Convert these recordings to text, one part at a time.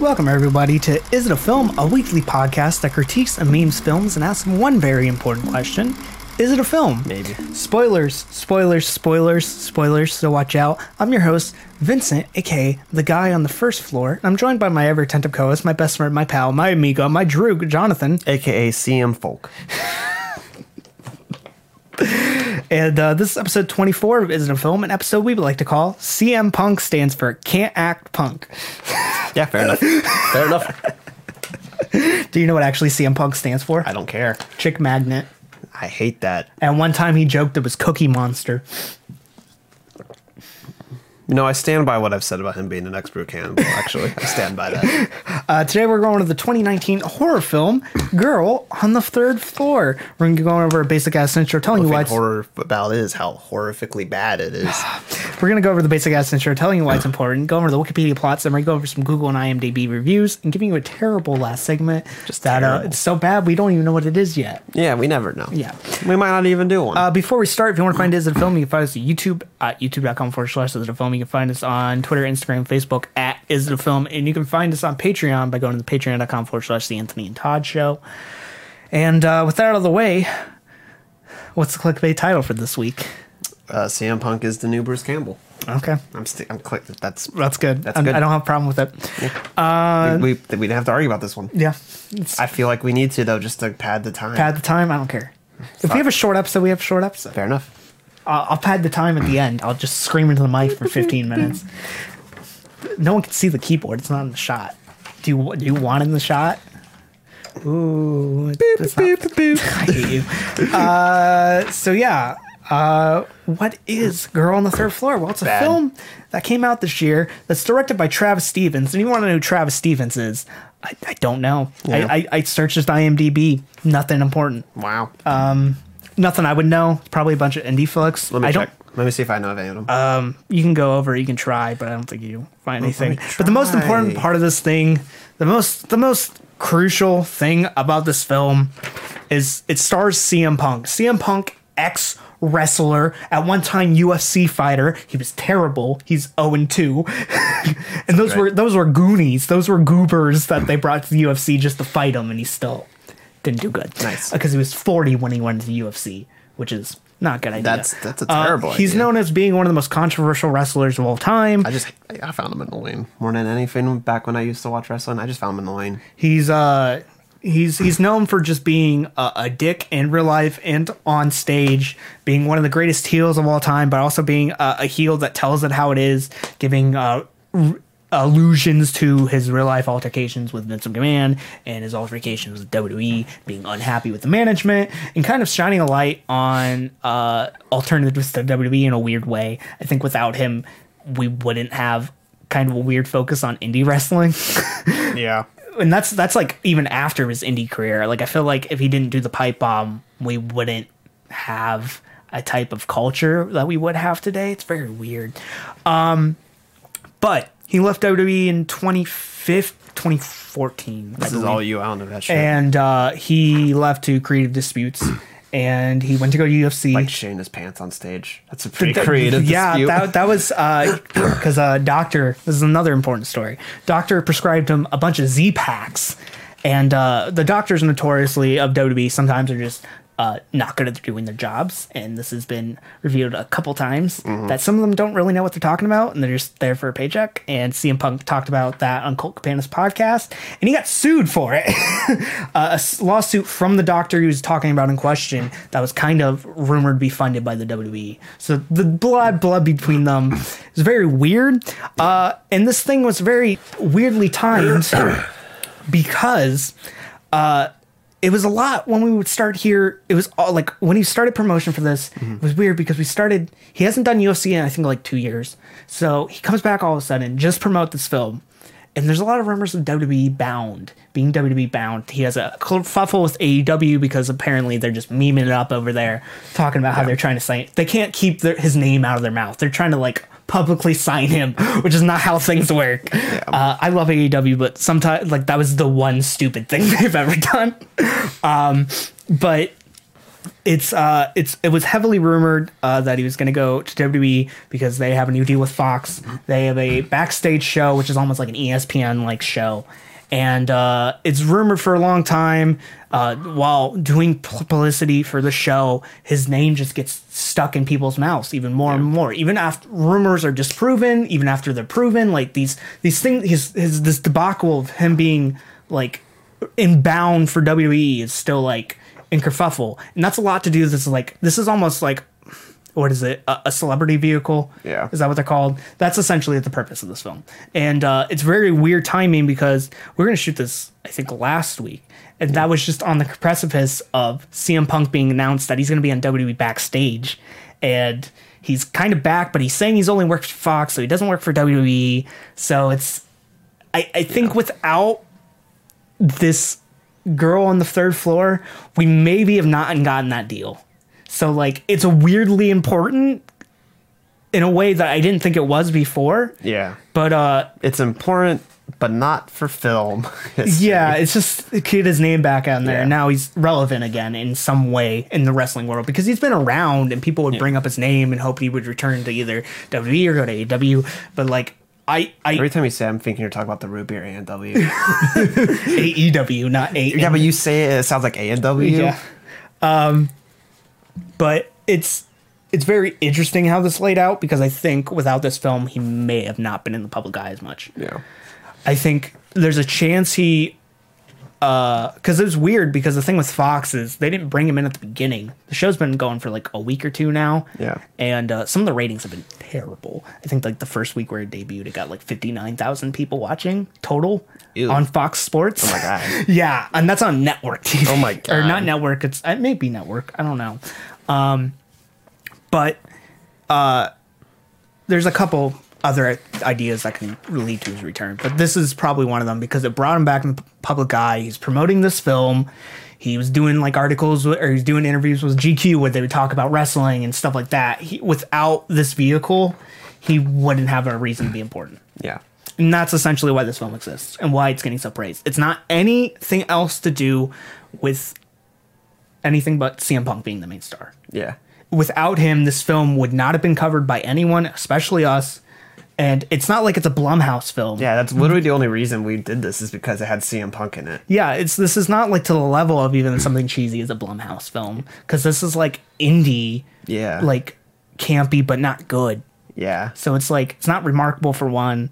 Welcome, everybody, to Is It a Film? A weekly podcast that critiques and memes films and asks one very important question Is it a film? Maybe. Spoilers, spoilers, spoilers, spoilers, so watch out. I'm your host, Vincent, aka the guy on the first floor. I'm joined by my ever attentive co host, my best friend, my pal, my amigo, my droog, Jonathan. AKA CM Folk. And uh, this is episode 24 of Is It a Film? An episode we would like to call CM Punk stands for Can't Act Punk. Yeah, fair enough. fair enough. Do you know what actually CM Punk stands for? I don't care. Chick Magnet. I hate that. And one time he joked it was Cookie Monster. You know, I stand by what I've said about him being an expert cannibal, actually. I stand by that. Uh, today we're going to the 2019 horror film Girl on the Third Floor. We're going to go over a basic ass intro telling The you why it's, horror about is how horrifically bad it is. we're going to go over the basic ass intro telling you why it's important, go over the Wikipedia plot summary, go over some Google and IMDb reviews, and giving you a terrible last segment. Just that uh, it's so bad we don't even know what it is yet. Yeah, we never know. Yeah. We might not even do one. Uh, before we start, if you want to find Is It a Film, you can find us at YouTube at youtube.com forward slash Is It a Film. You can find us on Twitter, Instagram, Facebook at Is It a Film. And you can find us on Patreon by going to the patreon.com forward slash The Anthony and Todd Show. And uh, with that out of the way, what's the clickbait title for this week? uh, CM Punk is the new Bruce Campbell. Okay. I'm, st- I'm click. That's That's good. That's I'm- good. I don't have a problem with it. we, we we didn't have to argue about this one. Yeah. I feel like we need to though, just to pad the time. pad the time. I don't care. If we have a short episode, we have a short episode. Fair enough. I'll, I'll pad the time at the end. I'll just scream into the mic for 15 minutes. No one can see the keyboard. It's not in the shot. Do you do you want it in the shot? Ooh, it's not- I hate you. Uh, so yeah, uh, what is Girl on the Third Floor? Well, it's a Bad. film that came out this year that's directed by Travis Stevens. And you want to know who Travis Stevens is? I, I don't know. Yeah. I, I, I searched his IMDb. Nothing important. Wow. Nothing I would know. It's probably a bunch of indie flicks. Let me I check. Let me see if I know of any of them. Um, you can go over, you can try, but I don't think you find anything. But the most important part of this thing, the most the most crucial thing about this film is it stars CM Punk. CM Punk, ex wrestler, at one time UFC fighter. He was terrible. He's 0 and 2. and those were those were goonies. Those were goobers that they brought to the UFC just to fight him and he still didn't do good. Nice. Because he was 40 when he went to the UFC, which is not a good idea. That's- that's a Uh, terrible He's idea. known as being one of the most controversial wrestlers of all time. I just I found him annoying more than anything. Back when I used to watch wrestling, I just found him annoying. He's uh he's he's known for just being a, a dick in real life and on stage, being one of the greatest heels of all time, but also being a, a heel that tells it how it is, giving uh r- allusions to his real life altercations with Vince McMahon and his altercations with WWE, being unhappy with the management, and kind of shining a light on uh alternatives to WWE in a weird way. I think without him, we wouldn't have kind of a weird focus on indie wrestling. Yeah. and that's that's like even after his indie career. Like I feel like if he didn't do the pipe bomb, we wouldn't have a type of culture that we would have today. It's very weird. Um, but he left WWE in 2015, 2014. I This is all you. I don't know that shit. And uh, he left to creative disputes, and he went to go to UFC. like shitting his pants on stage. That's a pretty Th- creative. Yeah, dispute. that, that was because uh, doctor. This is another important story. Doctor prescribed him a bunch of Z packs, and uh, the doctors notoriously of WWE sometimes are just uh, not good at doing their jobs, and this has been revealed a couple times Mm-hmm. that some of them don't really know what they're talking about, and they're just there for a paycheck. And CM Punk talked about that on Colt Cabana's podcast, and he got sued for it. uh, a lawsuit from the doctor he was talking about in question that was kind of rumored to be funded by the WWE. So the blood blood between them is very weird. Uh, and this thing was very weirdly timed because uh, it was a lot when we would start here. It was all like when he started promotion for this, mm-hmm. it was weird because we started. He hasn't done UFC in I think like two years, so he comes back all of a sudden just promote this film. And there's a lot of rumors of WWE bound, being WWE bound. He has a kerfuffle with AEW because apparently they're just memeing it up over there, talking about how they're trying to say They can't keep their, his name out of their mouth. They're trying to like publicly sign him, which is not how things work. Uh, I love AEW, but sometimes like that was the one stupid thing they've ever done. Um, but it's uh it's it was heavily rumored uh, that he was going to go to WWE because they have a new deal with Fox. They have a backstage show which is almost like an ESPN like show, and uh, it's rumored for a long time. Uh, while doing publicity for the show, his name just gets stuck in people's mouths even more and more. Even after rumors are disproven, even after they're proven, like these these things, his his this debacle of him being like inbound for WWE is still like in kerfuffle, and that's a lot to do. This is like this is almost like what is it? A, a celebrity vehicle? Yeah. is that what they're called? That's essentially the purpose of this film, and uh, it's very weird timing because we're gonna shoot this I think last week, and that was just on the precipice of CM Punk being announced that he's gonna be on WWE backstage, and. He's kind of back, but he's saying he's only worked for Fox, so he doesn't work for WWE. So it's, I, I think without this girl on the third floor, we maybe have not gotten that deal. So like it's a weirdly important in a way that I didn't think it was before. Yeah. But uh It's important, but not for film. history. yeah, it's just get his name back on there. Yeah. and Now he's relevant again in some way in the wrestling world because he's been around and people would bring up his name and hope he would return to either WWE or go to AEW. But like I, I Every time you say, I'm thinking you're talking about the root beer A and W. AEW, not A. yeah, but you say it, it sounds like A and W. Yeah. Um, but it's it's very interesting how this laid out because I think without this film, he may have not been in the public eye as much. Yeah. I think there's a chance he, because it was weird because the thing with Fox is they didn't bring him in at the beginning. The show's been going for like a week or two now. Yeah. and uh, some of the ratings have been terrible. I think like the first week where it debuted, it got like fifty nine thousand people watching total Ew. on Fox Sports. Oh my god. Yeah, and that's on network TV. Oh my god. Or not network. It's it may be network. I don't know. Um, but uh, there's a couple other ideas that can lead to his return, but this is probably one of them because it brought him back in the public eye. He's promoting this film. He was doing like articles or he's doing interviews with GQ where they would talk about wrestling and stuff like that. He, without this vehicle, he wouldn't have a reason to be important. Yeah. And that's essentially why this film exists and why it's getting so praised. It's not anything else to do with anything but CM Punk being the main star. Yeah. Without him, this film would not have been covered by anyone, especially us. And it's not like it's a Blumhouse film. Yeah, that's literally the only reason we did this is because it had CM Punk in it. Yeah, it's this is not like to the level of even something cheesy as a Blumhouse film because this is like indie, Yeah. like campy but not good. Yeah. So it's like it's not remarkable for one,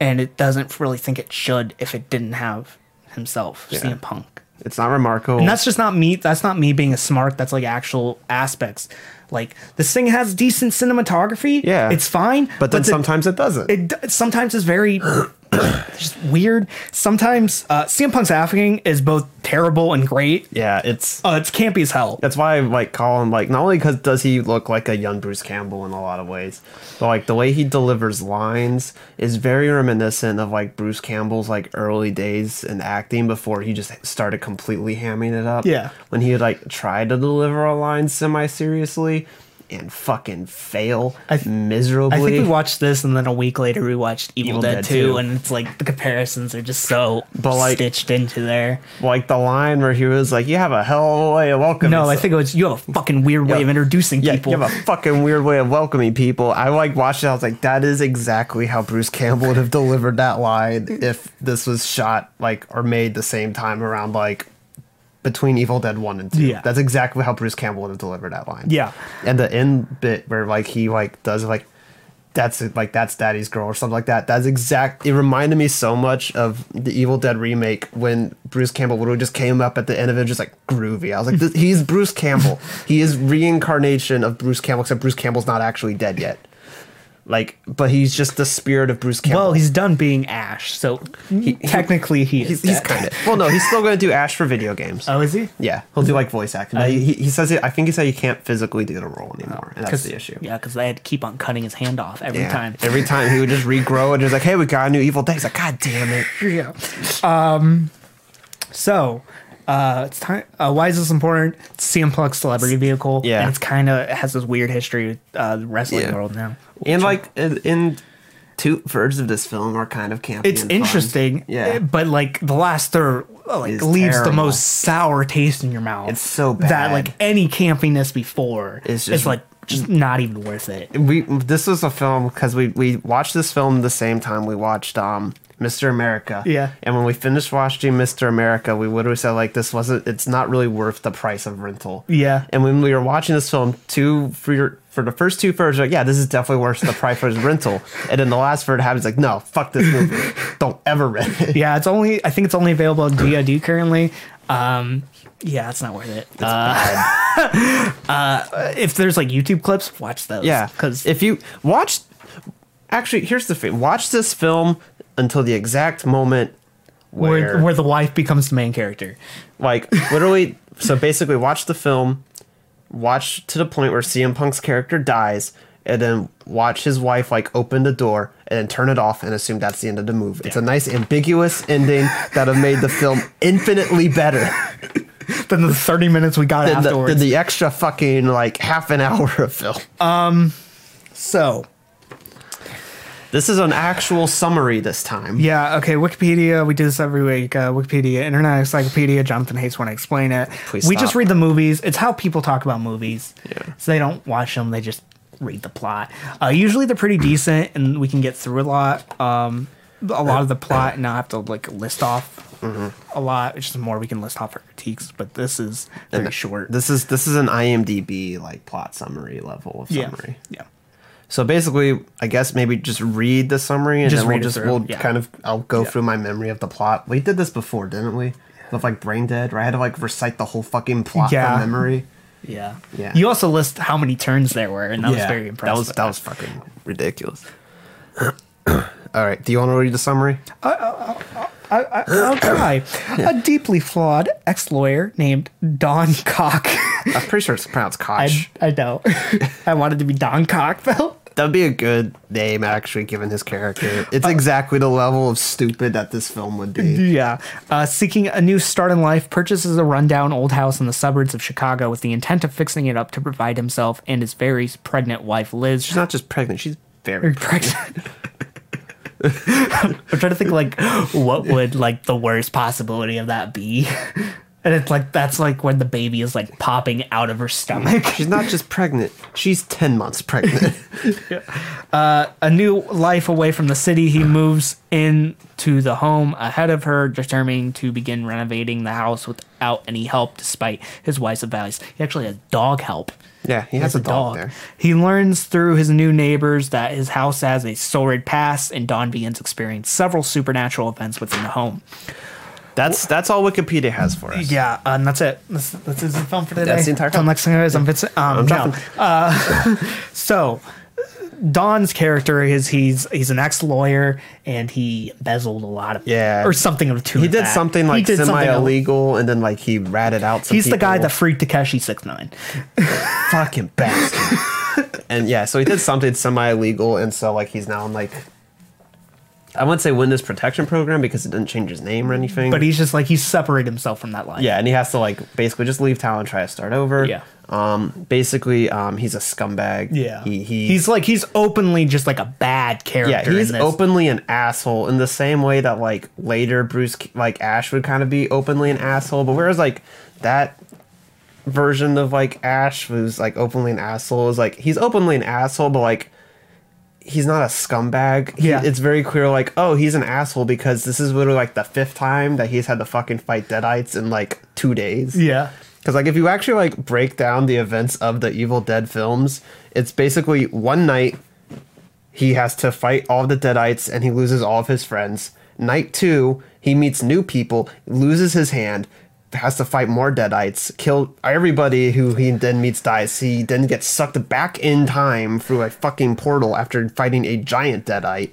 and it doesn't really think it should if it didn't have himself, CM Punk. It's not remarkable. And that's just not me. That's not me being a smart. That's like actual aspects. Like this thing has decent cinematography. Yeah. it's fine. but then the- sometimes it doesn't. it sometimes is very just weird. Sometimes uh, CM Punk's acting is both terrible and great. yeah, it's Uh, it's campy as hell. that's why I like call him like not only because does he look like a young Bruce Campbell in a lot of ways, but like the way he delivers lines is very reminiscent of like Bruce Campbell's like early days in acting before he just started completely hamming it up. Yeah. when he would like try to deliver a line semi seriously and fucking fail I th- miserably. I think we watched this, and then a week later we watched Evil, Evil Dead, Dead 2, 2. and it's like the comparisons are just so But, like- stitched into there. like the line where he was like, "You have a hell of a way of welcoming." No, I think it was you have a fucking weird way Yeah. of introducing Yeah, people. you have a fucking weird way of welcoming people. I like watched it. I was like, that is exactly how Bruce Campbell would have delivered that line if this was shot like or made the same time around like between Evil Dead one and two. Yeah. that's exactly how Bruce Campbell would have delivered that line. Yeah. and the end bit where like he like does like. That's like that's Daddy's girl or something like that. That's exact. It reminded me so much of the Evil Dead remake when Bruce Campbell literally just came up at the end of it, just like groovy. I was like, he's Bruce Campbell. he is reincarnation of Bruce Campbell, except Bruce Campbell's not actually dead yet. Like, but he's just the spirit of Bruce Campbell. well, he's done being Ash, so technically he is. he's, he's kind of well, no, he's still going to do Ash for video games. Oh, is he? yeah, he'll do like voice acting. But he, he says it. I think he said he can't physically do the role anymore, and that's 'Cause- the issue. Yeah, because they had to keep on cutting his hand off every Yeah. time. Every time he would just regrow and just like, hey, we got a new Evil Dead. He's like, God damn it. Yeah. Um. So, uh, it's time. Uh, why is this important? It's CM Punk's celebrity vehicle. Yeah. And it's kind of it has this weird history with uh, the wrestling Yeah. world now. And like in, in two thirds of this film are kind of campy. It's and fun. interesting. Yeah. eh, But like the last third like It's leaves the most sour taste in your mouth. It's so bad that like any campiness before is just- like just not even worth it. we this was a film because we we watched this film the same time we watched um Mr. America. Yeah. And when we finished watching Mr. America, we literally said like this wasn't it's not really worth the price of rental. Yeah. And when we were watching this film, two for your for the first two thirds, like, yeah, this is definitely worth the price of rental. And then the last third happens like, no, fuck this movie. Don't ever rent it. Yeah, it's only I think it's only available on VOD currently. Um, yeah, it's not worth it. Uh, uh, if there's like YouTube clips, watch those. Yeah, because if you watch, actually, here's the thing: watch this film until the exact moment where, where where the wife becomes the main character. like, literally. so basically, watch the film, watch to the point where CM Punk's character dies, and then watch his wife like open the door and then turn it off and assume that's the end of the movie. It's a nice ambiguous ending that have made the film infinitely better than the 30 minutes we got than the, afterwards. than the extra fucking like half an hour of film. Um so This is an actual summary this time. yeah, okay. Wikipedia. We do this every week. Uh, Wikipedia, Internet Encyclopedia. Jonathan hates when I explain it. Please we stop. just read the movies. It's how people talk about movies. Yeah. So they don't watch them. They just read the plot. Uh, usually they're pretty decent, and we can get through a lot. Um, a lot of the plot, and not have to like list off Mm-hmm. a lot. It's just more we can list off our critiques. But this is very short. This is this is an IMDb like plot summary level of yeah, summary. yeah. So basically, I guess maybe just read the summary and Just then we'll read it just through, we'll yeah. kind of I'll go through my memory of the plot. We did this before, didn't we? With like Brain Dead, where I had to like recite the whole fucking plot Yeah. from memory. Yeah. Yeah. You also list how many turns there were, and that was very impressive. That was that was fucking ridiculous. All right, do you want to read the summary? I'll try. A deeply flawed ex-lawyer named Don Cock. I'm pretty sure it's pronounced Koch. I, I know. I wanted to be Don Cock though. That'd be a good name, actually, given his character. It's exactly the level of stupid that this film would be. Yeah. Uh, seeking a new start in life, purchases a rundown old house in the suburbs of Chicago with the intent of fixing it up to provide himself and his very pregnant wife Liz. She's not just pregnant; she's very pregnant. pregnant. I'm trying to think like what would like the worst possibility of that be. And it's like that's like when the baby is like popping out of her stomach. She's not just pregnant; she's ten months pregnant. Uh, a new life away from the city, he moves into the home ahead of her, determining to begin renovating the house without any help, despite his wife's advice. He actually has dog help. yeah, he has a dog, there. He learns through his new neighbors that his house has a sordid past, and Don begins experiencing several supernatural events within the home. That's that's all Wikipedia has for us. Yeah, uh, and that's it. That's, that's the film for today. That's the entire Until film. next time, guys. I'm Vincent. Um, I'm no. Uh, so, Don's character is he's he's an ex lawyer and he embezzled a lot of Yeah. or something of the two. He did that. something like did semi else. illegal, and then like he ratted out. Some He's the guy that freaked Tekashi six nine. fucking bastard. and yeah, so he did something semi illegal, and so like he's now in like I wouldn't say witness protection program because it didn't change his name or anything. But he's just like he's separated himself from that line. yeah, and he has to like basically just leave town and try to start over. Yeah. Um. Basically, um, he's a scumbag. Yeah. He, he he's like he's openly just like a bad character. yeah, he's this. openly an asshole in the same way that like later Bruce like Ash would kind of be openly an asshole, but whereas like that version of like Ash who's like openly an asshole is like he's openly an asshole, but like he's not a scumbag. He- Yeah. it's very clear like oh he's an asshole because this is literally like the fifth time that he's had to fucking fight Deadites in like two days. Yeah. Because like if you actually like break down the events of the Evil Dead films, it's basically one night he has to fight all the Deadites and he loses all of his friends. Night two, he meets new people, loses his hand, has to fight more Deadites, kill everybody who he then meets dies. He then gets sucked back in time through a fucking portal after fighting a giant Deadite.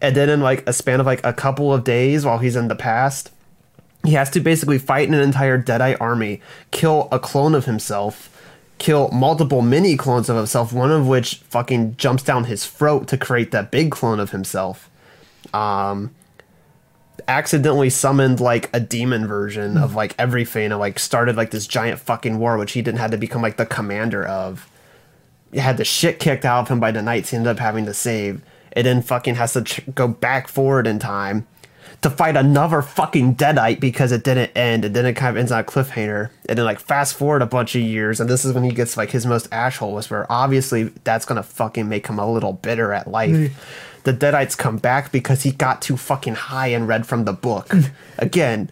And then in like a span of like a couple of days while he's in the past, he has to basically fight an entire Deadite army, kill a clone of himself, kill multiple mini clones of himself, one of which fucking jumps down his throat to create that big clone of himself. Um, accidentally summoned like a demon version of hmm. like everything and like started like this giant fucking war, which he didn't had to become like the commander of. He had the shit kicked out of him by the knights he ended up having to save. It then fucking has to tr- go back forward in time to fight another fucking deadite because it didn't end. And then it kind of ends on a cliffhanger. And then like fast forward a bunch of years and this is when he gets like his most asshole where obviously that's gonna fucking make him a little bitter at life the deadites come back because he got too fucking high and read from the book again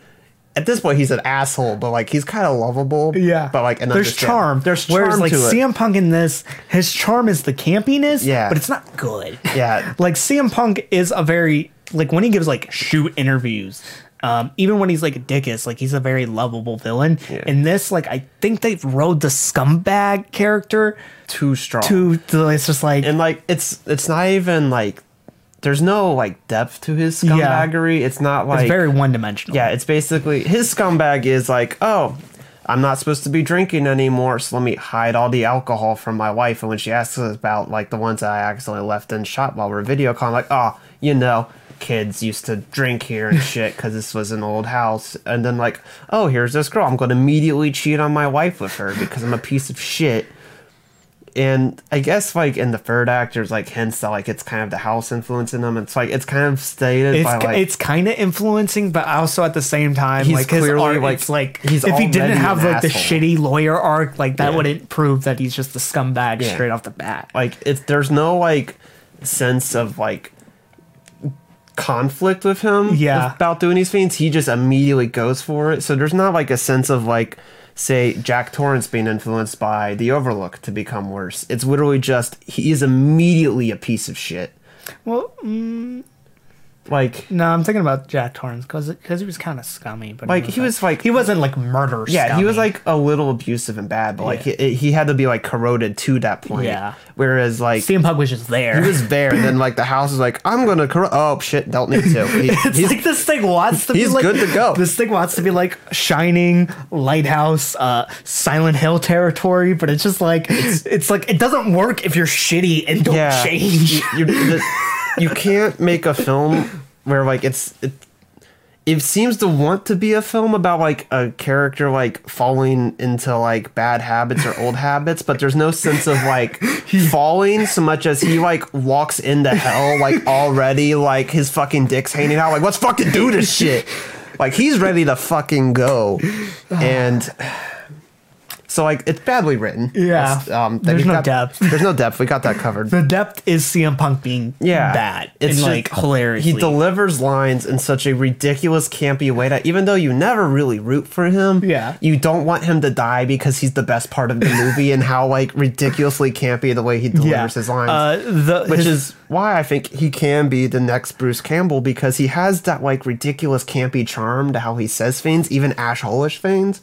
at this point he's an asshole but like he's kind of lovable Yeah, but like and there's understand- charm. there's charm Whereas like to it. CM Punk in this, his charm is the campiness. Yeah. but it's not good. Yeah. like CM Punk is a very like when he gives like shoot interviews. Um, even when he's like a dickus, like he's a very lovable villain. Yeah. In this, like I think they've rode the scumbag character too strong Too, to it's just like and like it's it's not even like there's no like depth to his Yeah. scumbaggery. It's not like it's very one dimensional. yeah it's basically his scumbag is like oh i'm not supposed to be drinking anymore so let me hide all the alcohol from my wife. And when she asks us about like the ones that i accidentally left in shot while we're video calling like oh you know kids used to drink here and shit because this was an old house. And then like oh here's this girl. I'm going to immediately cheat on my wife with her because i'm a piece of shit and I guess like in the third act, there's like hints that like it's kind of the house influencing them. It's like it's kind of stated It's, by like it's kind of influencing, but also at the same time, He's like his clearly, art, like- it's like he's if he didn't have like the shitty lawyer arc, like that Yeah. wouldn't prove that he's just a scumbag Yeah. straight off the bat. like it's there's no like sense of like conflict with him Yeah. about doing these things. He just immediately goes for it. So there's not like a sense of like say Jack Torrance being influenced by the Overlook to become worse. It's literally just he is immediately a piece of shit. Well, mm, Like no, I'm thinking about Jack Torrance because because he was kind of scummy, but Like, he was, like- he wasn't like murder. Yeah, he was like a little abusive and bad, but like Yeah. he, he had to be like corroded to that point. Yeah. Whereas like CM Punk was just there. he was there, and then like the house is like, I'm gonna corrode. Oh shit, don't need to. He- it's he's- like this thing wants to be he's like good to go. This thing wants to be like Shining, Lighthouse, uh, Silent Hill territory, but it's just like it's, like it doesn't work if you're shitty and don't yeah, change. You, you, the, you can't make a film where like it's it, it seems to want to be a film about like a character like falling into like bad habits or old habits, but there's no sense of like falling so much as he like walks into hell like already like his fucking dick's hanging out like let's fucking do this shit. Like he's ready to fucking go, and so like it's badly written. Yeah. Um, There's no got- depth. There's no depth. We got that covered. the depth is CM Punk being yeah, bad It's just- like hilarious. He delivers lines in such a ridiculous, campy way that even though you never really root for him, Yeah. you don't want him to die because he's the best part of the movie and how like ridiculously campy the way he delivers yeah. his lines. Uh, the which his- is why I think he can be the next Bruce Campbell because he has that like ridiculous campy charm to how he says things, even asshole-ish things.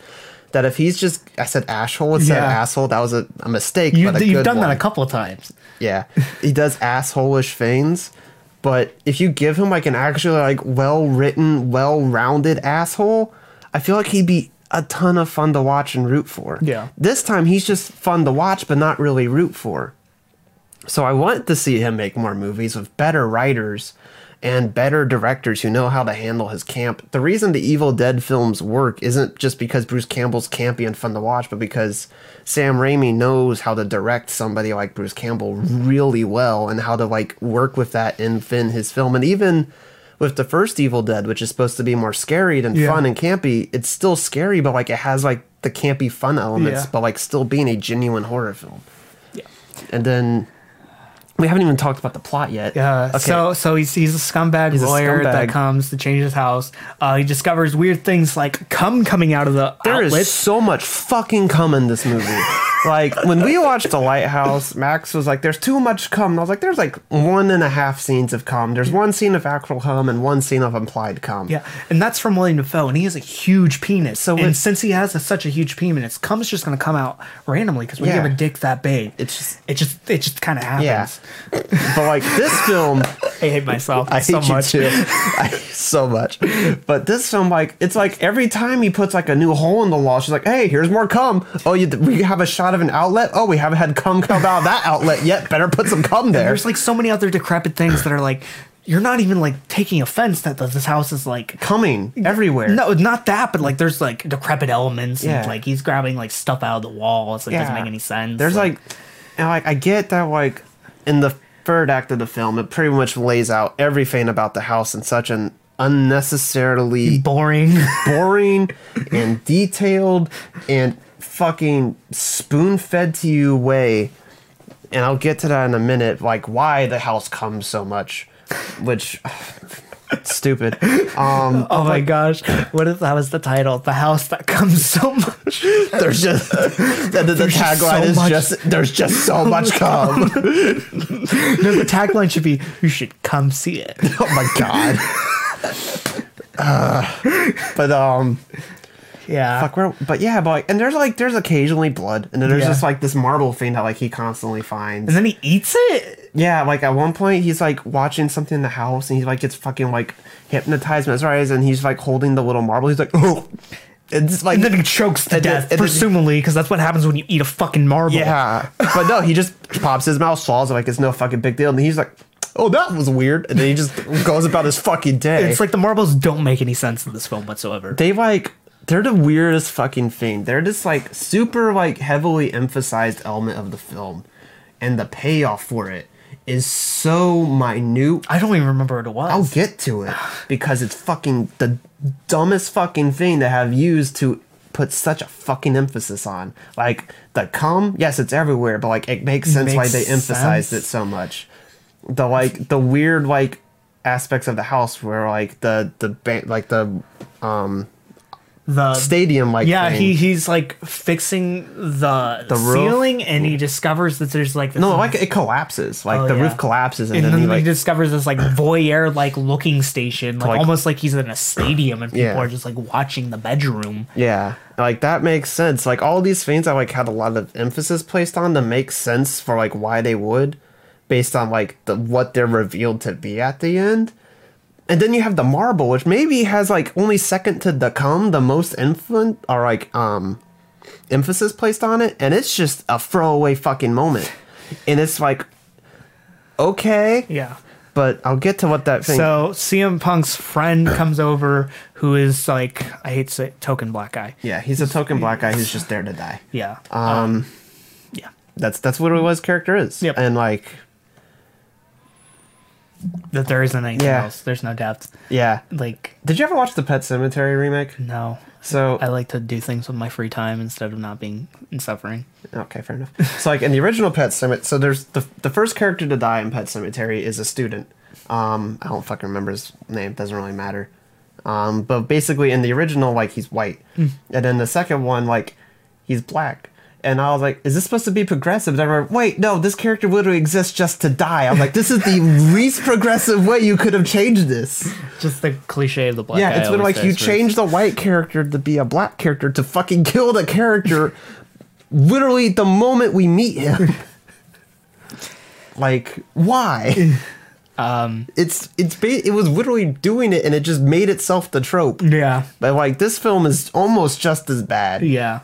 That if he's just, I said asshole instead of asshole, that was a, a mistake. you, but a you've done that a couple of times. Yeah, he does assholeish things, but if you give him like an actually like well written, well rounded asshole, I feel like he'd be a ton of fun to watch and root for. Yeah. This time he's just fun to watch, but not really root for. So I want to see him make more movies with better writers and better directors who know how to handle his camp. The reason the Evil Dead films work isn't just because Bruce Campbell's campy and fun to watch, but because Sam Raimi knows how to direct somebody like Bruce Campbell really well and how to like work with that in Finn his film. And even with the first Evil Dead, which is supposed to be more scary than Yeah. fun and campy, it's still scary, but like it has like the campy fun elements, Yeah. but like still being a genuine horror film. Yeah. And then we haven't even talked about the plot yet. Yeah. Okay. So so he's he's a scumbag He's a lawyer that comes to change his house. Uh, he discovers weird things like cum coming out of the There is so much fucking cum in this movie. like when we watched The Lighthouse, Max was like, "There's too much cum." And I was like, "There's like one and a half scenes of cum. There's one scene of actual cum and one scene of implied cum." Yeah, and that's from Willem Dafoe, and he has a huge penis. So and since he has a, such a huge penis, cum's just going to come out randomly because when Yeah. you have a dick that big, It's just- it just it just kind of happens. Yeah. But like this film, I hate myself I so hate you much. too. I so much. But this film, like, it's like every time he puts like a new hole in the wall, she's like, "Hey, here's more cum. Oh, you, we have a shot of an outlet. Oh, we haven't had cum come out of that outlet yet. Better put some cum there." There's like so many other decrepit things that are like you're not even like taking offense that this house is like coming everywhere. no, not that, but like there's like decrepit elements Yeah. and like he's grabbing like stuff out of the wall walls. It doesn't make any sense. There's like, and like I get that like in the third act of the film, it pretty much lays out everything about the house in such an unnecessarily Boring. boring and detailed and fucking spoon fed to you way. And I'll get to that in a minute, like why the house comes so much, which stupid. Um, Oh my gosh. What if that was the title? The house that comes so much. there's just the, the, the tagline so is much- just there's just so much cum. No, the tagline should be you should come see it. oh my god. Uh, but um, Yeah. fuck, where, but yeah, but like, and there's like there's occasionally blood, and then there's Yeah. just like this marble thing that like he constantly finds. And then he eats it? Yeah, like at one point he's like watching something in the house and he like gets fucking like hypnotized, mesmerized, and he's like holding the little marble. He's like, oh, it's like And then he chokes to death, then- presumably, because that's what happens when you eat a fucking marble. yeah, but no, he just pops his mouth, swallows it like it's no fucking big deal, and he's like, oh, that was weird, and then he just goes about his fucking day. It's like the marbles don't make any sense in this film whatsoever. they like they're the weirdest fucking thing. They're just like super like heavily emphasized element of the film, and the payoff for it is so minute. I don't even remember what it was. I'll get to it because it's fucking the dumbest fucking thing to have used to put such a fucking emphasis on. Like the cum, yes, it's everywhere, but like it makes sense why Makes they emphasized sense. it so much. The like the weird like aspects of the house where like the the ba- like the um the stadium like yeah, thing. he he's like fixing the, The roof? ceiling, and he discovers that there's like this no like it collapses like Oh, the yeah. roof collapses and, and then, then he he, discovers this like voyeur like looking station, like, Like- almost like he's in a stadium, and people Yeah. are just like watching the bedroom. Yeah, like that makes sense. Like all these things I like had a lot of emphasis placed on to make sense for like why they would, based on like the what they're revealed to be at the end. And then you have the marble, which maybe has like only second to the cum the most influence or like um emphasis placed on it, and it's just a throwaway fucking moment. And it's like okay, Yeah. but I'll get to what that thing. So CM Punk's friend comes over, who is like I hate to say it, token black guy. yeah, he's a token black guy who's just there to die. Yeah. Um, yeah. that's that's what his character is. Yep. And like That there isn't anything Yeah. else. There's no depth. Yeah. Like Did you ever watch the Pet Sematary remake? no. So I like to do things with my free time instead of not being in suffering. okay, fair enough. so like in the original Pet Sematary, so there's the the first character to die in Pet Sematary is a student. Um, I don't fucking remember his name. Doesn't really matter. Um, but basically in the original, like he's white, and then the second one, like he's black. And I was like, is this supposed to be progressive? And I remember, wait, no, this character literally exists just to die. I was like, this is the least progressive way you could have changed this. Just the cliche of the black Yeah, it's been like you change the white character to be a black character to fucking kill the character literally the moment we meet him. like, why? Um It's it's ba- it was literally doing it and it just made itself the trope. yeah. But like this film is almost just as bad Yeah.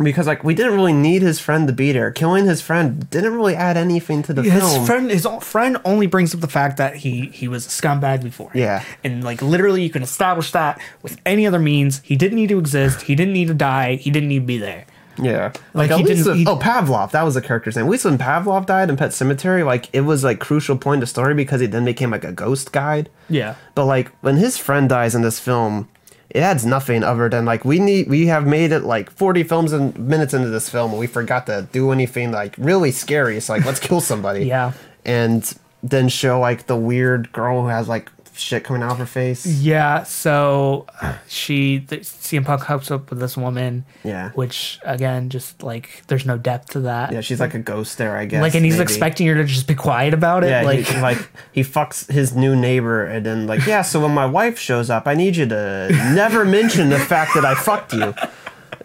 Because like we didn't really need his friend to be there. Killing his friend didn't really add anything to the His film. friend, his friend, only brings up the fact that he he was a scumbag before. Yeah. and like literally, you can establish that with any other means. He didn't need to exist. He didn't need to die. He didn't need to be there. Yeah, Like, like, at he least didn't- he- oh Pavlov, that was the character's name. At least when Pavlov died in Pet Sematary, like it was like crucial point of story because he then became like a ghost guide. Yeah, But like when his friend dies in this film, it adds nothing other than like we need we have made it like forty films and minutes into this film and we forgot to do anything like really scary. it's like let's kill somebody. Yeah. and then show like the weird girl who has like shit coming out of her face. yeah. So uh, she, the, CM Punk hooks up with this woman. Yeah. which again, just like there's no depth to that. Yeah, she's like a ghost there, I guess. like, and he's maybe. expecting her to just be quiet about it. Yeah, like, he, like he fucks his new neighbor, and then like, yeah. So when my wife shows up, I need you to never mention the fact that I fucked you.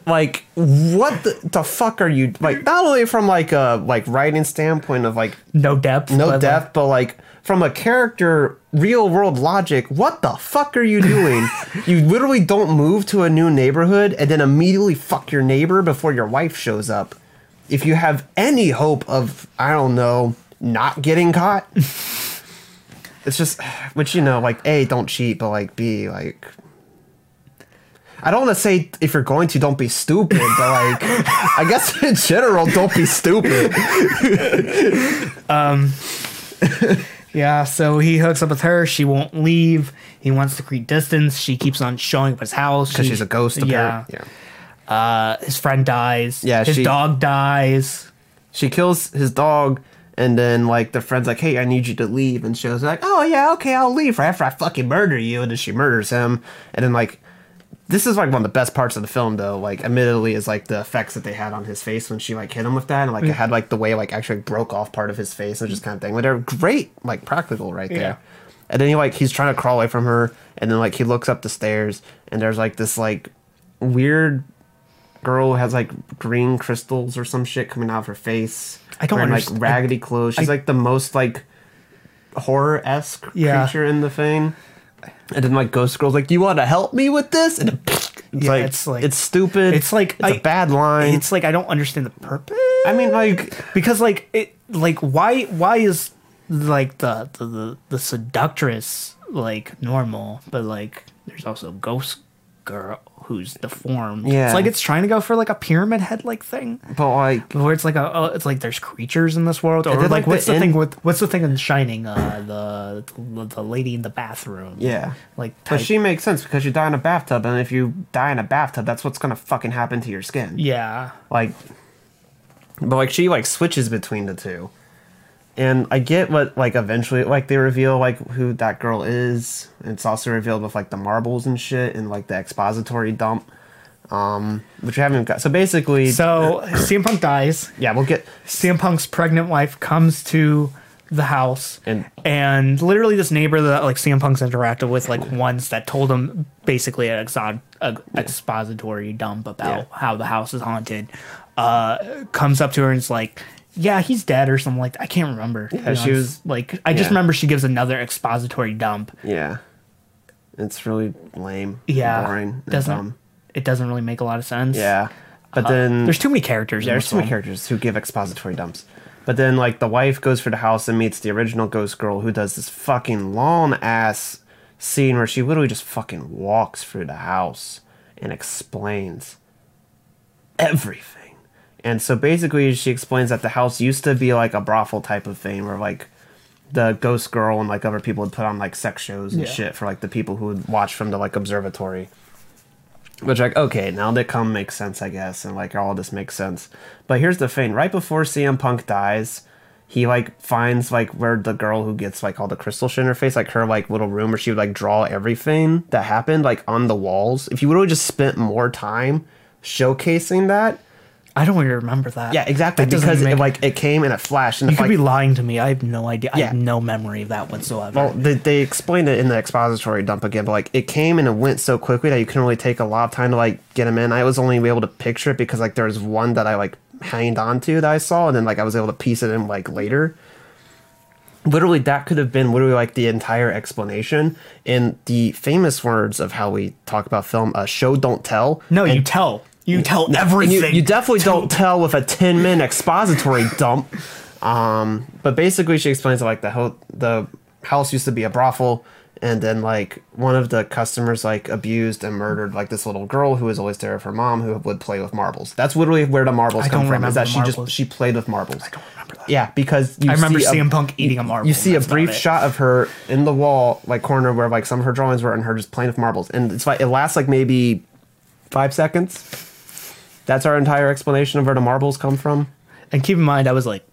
Like, what the, the fuck are you like? Not only from like a like writing standpoint of like no depth. no but, like, depth, but like from a character real world logic, what the fuck are you doing? you literally don't move to a new neighborhood and then immediately fuck your neighbor before your wife shows up. If you have any hope of, I don't know, not getting caught. it's just which you know, like A, don't cheat, but like B, like I don't want to say if you're going to, don't be stupid, but like, I guess in general, don't be stupid. yeah, so he hooks up with her. She won't leave. He wants to create distance. She keeps on showing up at his house because She- she's a ghost. Yeah. Yeah, yeah. Uh, his friend dies. Yeah, his she- dog dies. She kills his dog, and then like the friend's like, "Hey, I need you to leave," and she was like, "Oh yeah, okay, I'll leave right after I fucking murder you," and then she murders him, and then like. This is like one of the best parts of the film, though. Like, admittedly, is like the effects that they had on his face when she like hit him with that, and like it mm. had like the way like actually broke off part of his face and just kind of thing. But they're great, like practical right there. Yeah. And then he like he's trying to crawl away from her, and then like he looks up the stairs, and there's like this like weird girl who has like green crystals or some shit coming out of her face. I don't wearing, like raggedy clothes. She's I- like the most like horror esque Yeah. creature in the thing. And then my Ghost Girl's like, "Do "You want to help me with this?" And it's Yeah, like it's like- it's stupid. it's like- it's a I- bad line. It's like I don't understand the purpose. I mean, like because like it like why why is like the the the, the seductress like normal but like there's also ghost girl who's deformed Yeah. it's like it's trying to go for like a pyramid head like thing. But like where it's like a oh, it's like there's creatures in this world. Or like, like, what's the, end- thing with what's the thing in shining uh the the lady in the bathroom? Yeah. like But she makes sense because you die in a bathtub, and if you die in a bathtub, that's what's gonna fucking happen to your skin. yeah. Like but like she like switches between the two and i get what like eventually like they reveal like who that girl is. It's also revealed with like the marbles and shit and like the expository dump um which we haven't got. So basically so CM Punk dies. Yeah we'll get CM Punk's pregnant wife comes to the house And- and literally this neighbor that like CM Punk's interacted with like once that told him basically an exo- a expository dump about Yeah. how the house is haunted uh comes up to her and is like yeah he's dead or something like that. I can't remember Yeah, she was- like I just yeah. remember she gives another expository dump yeah it's really lame yeah boring doesn't dumb. it doesn't really make a lot of sense yeah but uh, then there's too many characters There's too many characters who give expository dumps. But then, like, the wife goes for the house and meets the original ghost girl who does this fucking long ass scene where she literally just fucking walks through the house and explains everything. And so basically, she explains that the house used to be like a brothel type of thing where, like, the ghost girl and like other people would put on like sex shows and Yeah. shit for like the people who would watch from the like observatory. Which like okay, now that come makes sense, I guess, and like all this makes sense. But here's the thing: right before CM Punk dies, he like finds like where the girl who gets like all the crystal shit in her face, like her like little room where she would like draw everything that happened like on the walls. If you would have just spent more time showcasing that, I don't even remember that yeah, exactly, That because it, like it came in a flash, and you could like, be lying to me I have no idea I have no memory of that whatsoever Well, they, they explained it in the expository dump again, but like it came and it went so quickly that you couldn't really take a lot of time to like get them in. I was only able to picture it because like there was one that I like hanged on to that I saw, and then like I was able to piece it in like later. Literally, that could have been literally like the entire explanation in the famous words of how we talk about film: uh, "Show don't tell." No, And- you tell. You tell everything. You, you definitely don't tell with a 10 minute expository dump. Um, but basically, she explains that like the ho- the house used to be a brothel, and then like one of the customers like abused and murdered like this little girl who was always there with her mom who would play with marbles. That's literally where the marbles I come from. Is that she marbles. just she played with marbles. I don't remember that. Yeah, because you I remember see a- CM Punk eating a marble. you see a brief shot of her in the wall like corner where like some of her drawings were and her just playing with marbles and it's like it lasts like maybe five seconds that's our entire explanation of where the marbles come from And keep in mind, I was like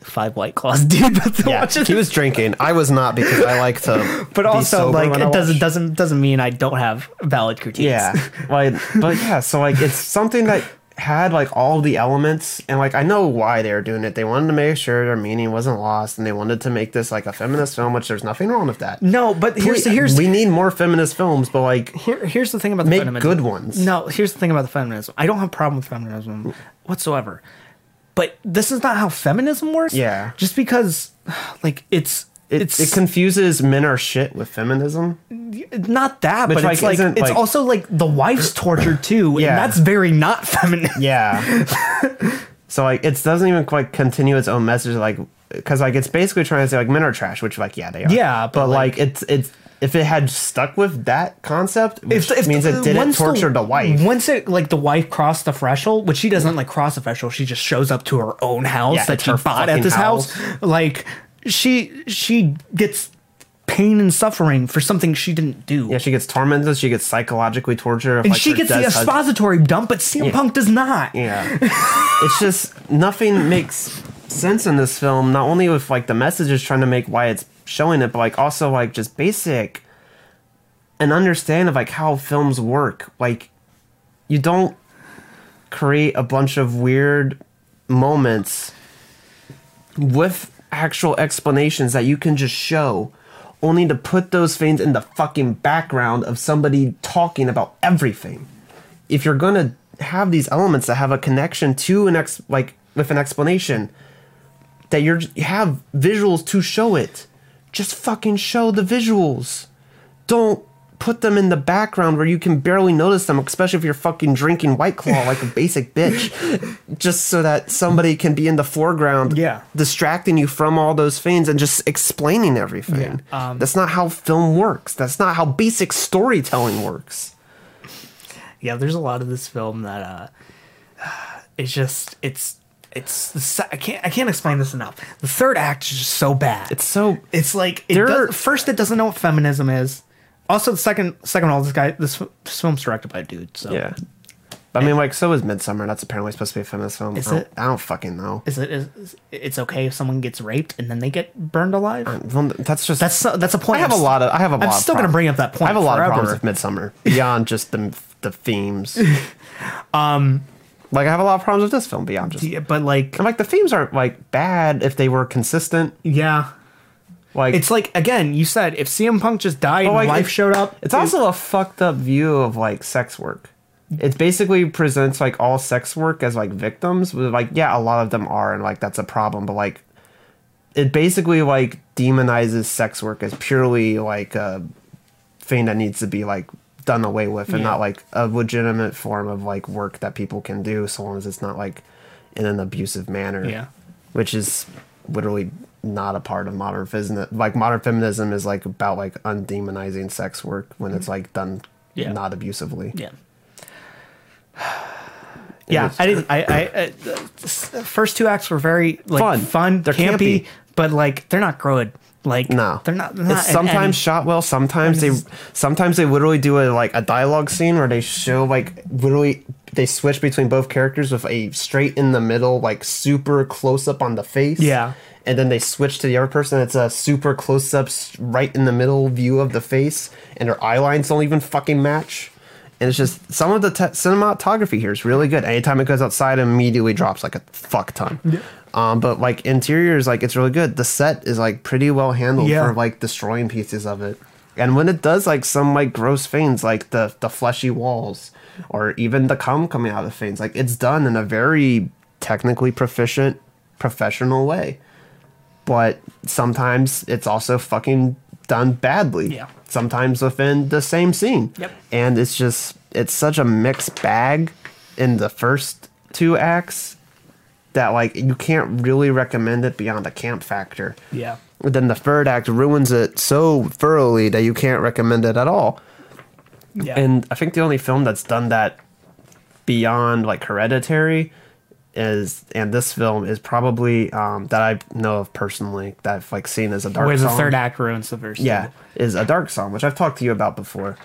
five white claws, dude. Yeah he was drinking i was not because i like to but also like it doesn't doesn't doesn't mean I don't have valid critiques. yeah like but yeah so like it's something that had like all the elements and like i know why they were doing it they wanted to make sure their meaning wasn't lost and they wanted to make this like a feminist film which there's nothing wrong with that no, but here's Please- here's we need more feminist films but like here, here's the thing about the Make feminism. good ones. No, here's the thing about the feminism. I don't have a problem with feminism whatsoever. But this is not how feminism works. Yeah. Just because like it's it, it's it confuses men are shit with feminism. not that, Which, but like, it's like it's like- also like the wife's tortured too, Yeah. and that's very not feminine. Yeah. so like it doesn't even quite continue its own message like because like it's basically trying to say like men are trash, which like yeah they are. Yeah, but, but, like, it's it's if it had stuck with that concept, which means it didn't once torture the, wife. Once it like the wife crossed the threshold, which she doesn't like cross the threshold, she just shows up to her own house Yeah, that it's she her bought at fucking this house. house. Like she she gets pain and suffering for something she didn't do. Yeah, she gets tormented. She gets psychologically tortured. if, and like, she gets the expository dump, but CM Yeah. Punk does not. Yeah. it's just nothing makes sense in this film, not only with like the messages trying to make why it's showing it, but like also like just basic and understand of like how films work. Like you don't create a bunch of weird moments with actual explanations that you can just show only to put those things in the fucking background of somebody talking about everything. If you're gonna have these elements that have a connection to an ex like with an explanation that you're you have visuals to show it just fucking show the visuals. Don't put them in the background where you can barely notice them especially if you're fucking drinking white claw like a basic bitch just so that somebody can be in the foreground Yeah. distracting you from all those things and just explaining everything Yeah, um, that's not how film works that's not how basic storytelling works Yeah, there's a lot of this film that uh it's just it's it's the I can't I can't explain this enough. The third act is just so bad. it's so It's like it does, first it doesn't know what feminism is. Also, the second second of all, this guy this, this film's directed by a dude. So Yeah. I mean, like, so is Midsommar. That's apparently supposed to be a feminist film. Is I don't- it? I don't fucking know. is it is, is- it's okay if someone gets raped and then they get burned alive? Well, That's just. That's that's a point. I have a I'm s- lot of. I have a lot. I'm still gonna problems. bring up that point. I have a lot of problems with Midsommar beyond just the the themes. um, like I have a lot of problems with this film beyond just. Yeah, but like And like the themes aren't like bad if they were consistent. yeah, Like it's like again you said if CM Punk just died and like, life showed up, It's also a fucked up view of like sex work. It basically presents like all sex work as like victims. But like, yeah, a lot of them are, and like that's a problem. But like, it basically like demonizes sex work as purely like a thing that needs to be like done away with, and Yeah. not like a legitimate form of like work that people can do, so long as it's not like in an abusive manner. Yeah. which is literally not a part of modern feminism. Like modern feminism is like about like undemonizing sex work when it's like done Yeah. not abusively. Yeah. Yeah, I didn't. I, I, I the first two acts were very like Fun. fun, They're campy, campy. but like they're not good. Like No, they're not. They're not It's sometimes and- shot well. Sometimes they, sometimes they literally do a like a dialogue scene where they show like literally they switch between both characters with a straight in the middle like super close up on the face. Yeah. and then they switch to the other person. It's a super close up, right in the middle view of the face, and their eye lines don't even fucking match. And it's just some of the te- cinematography here is really good. Anytime it goes outside, it immediately drops like a fuck ton. Yeah. Um, but like interiors, like it's really good. The set is like pretty well handled Yeah. for like destroying pieces of it. And when it does like some like gross things, like the the fleshy walls, or even the cum coming out of things, like it's done in a very technically proficient, professional way but sometimes it's also fucking done badly. Yeah. Sometimes within the same scene. Yep. And it's just it's such a mixed bag in the first two acts that like you can't really recommend it beyond a camp factor. Yeah. But then the third act ruins it so thoroughly that you can't recommend it at all. Yeah. And I think the only film that's done that beyond like Hereditary is and this film is probably um that I know of personally that I've like seen as a dark where the song. third act ruins the first. yeah, is a dark song, which I've talked to you about before.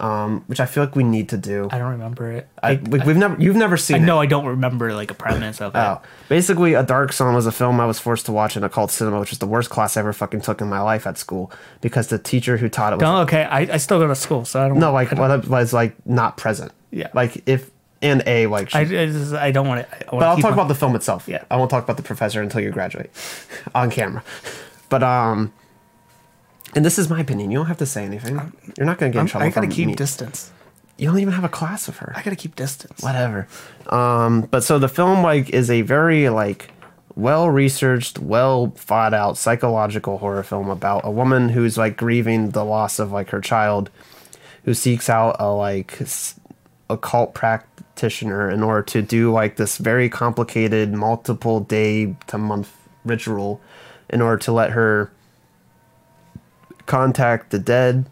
Um, which I feel like we need to do. I don't remember it. I, I, like, we've never you've never I seen it. know I don't remember like a premise of it. Oh, basically, A Dark Song was a film I was forced to watch in occult cinema, which was the worst class I ever fucking took in my life at school because the teacher who taught it was No, okay. I, I still go to school, so I don't. no, like what it was like not present. Yeah. like if and a like. she- I, I, just, I don't want to. but I'll talk about the film itself. Yeah. I won't talk about the professor until you graduate on camera. But um, and this is my opinion. You don't have to say anything. You're not gonna get in trouble. I gotta keep me. distance. You don't even have a class with her. I gotta keep distance. whatever. Um, but so the film like is a very like well researched, well thought out psychological horror film about a woman who's like grieving the loss of like her child, who seeks out a like occult practitioner in order to do like this very complicated multiple day to month ritual in order to let her contact the dead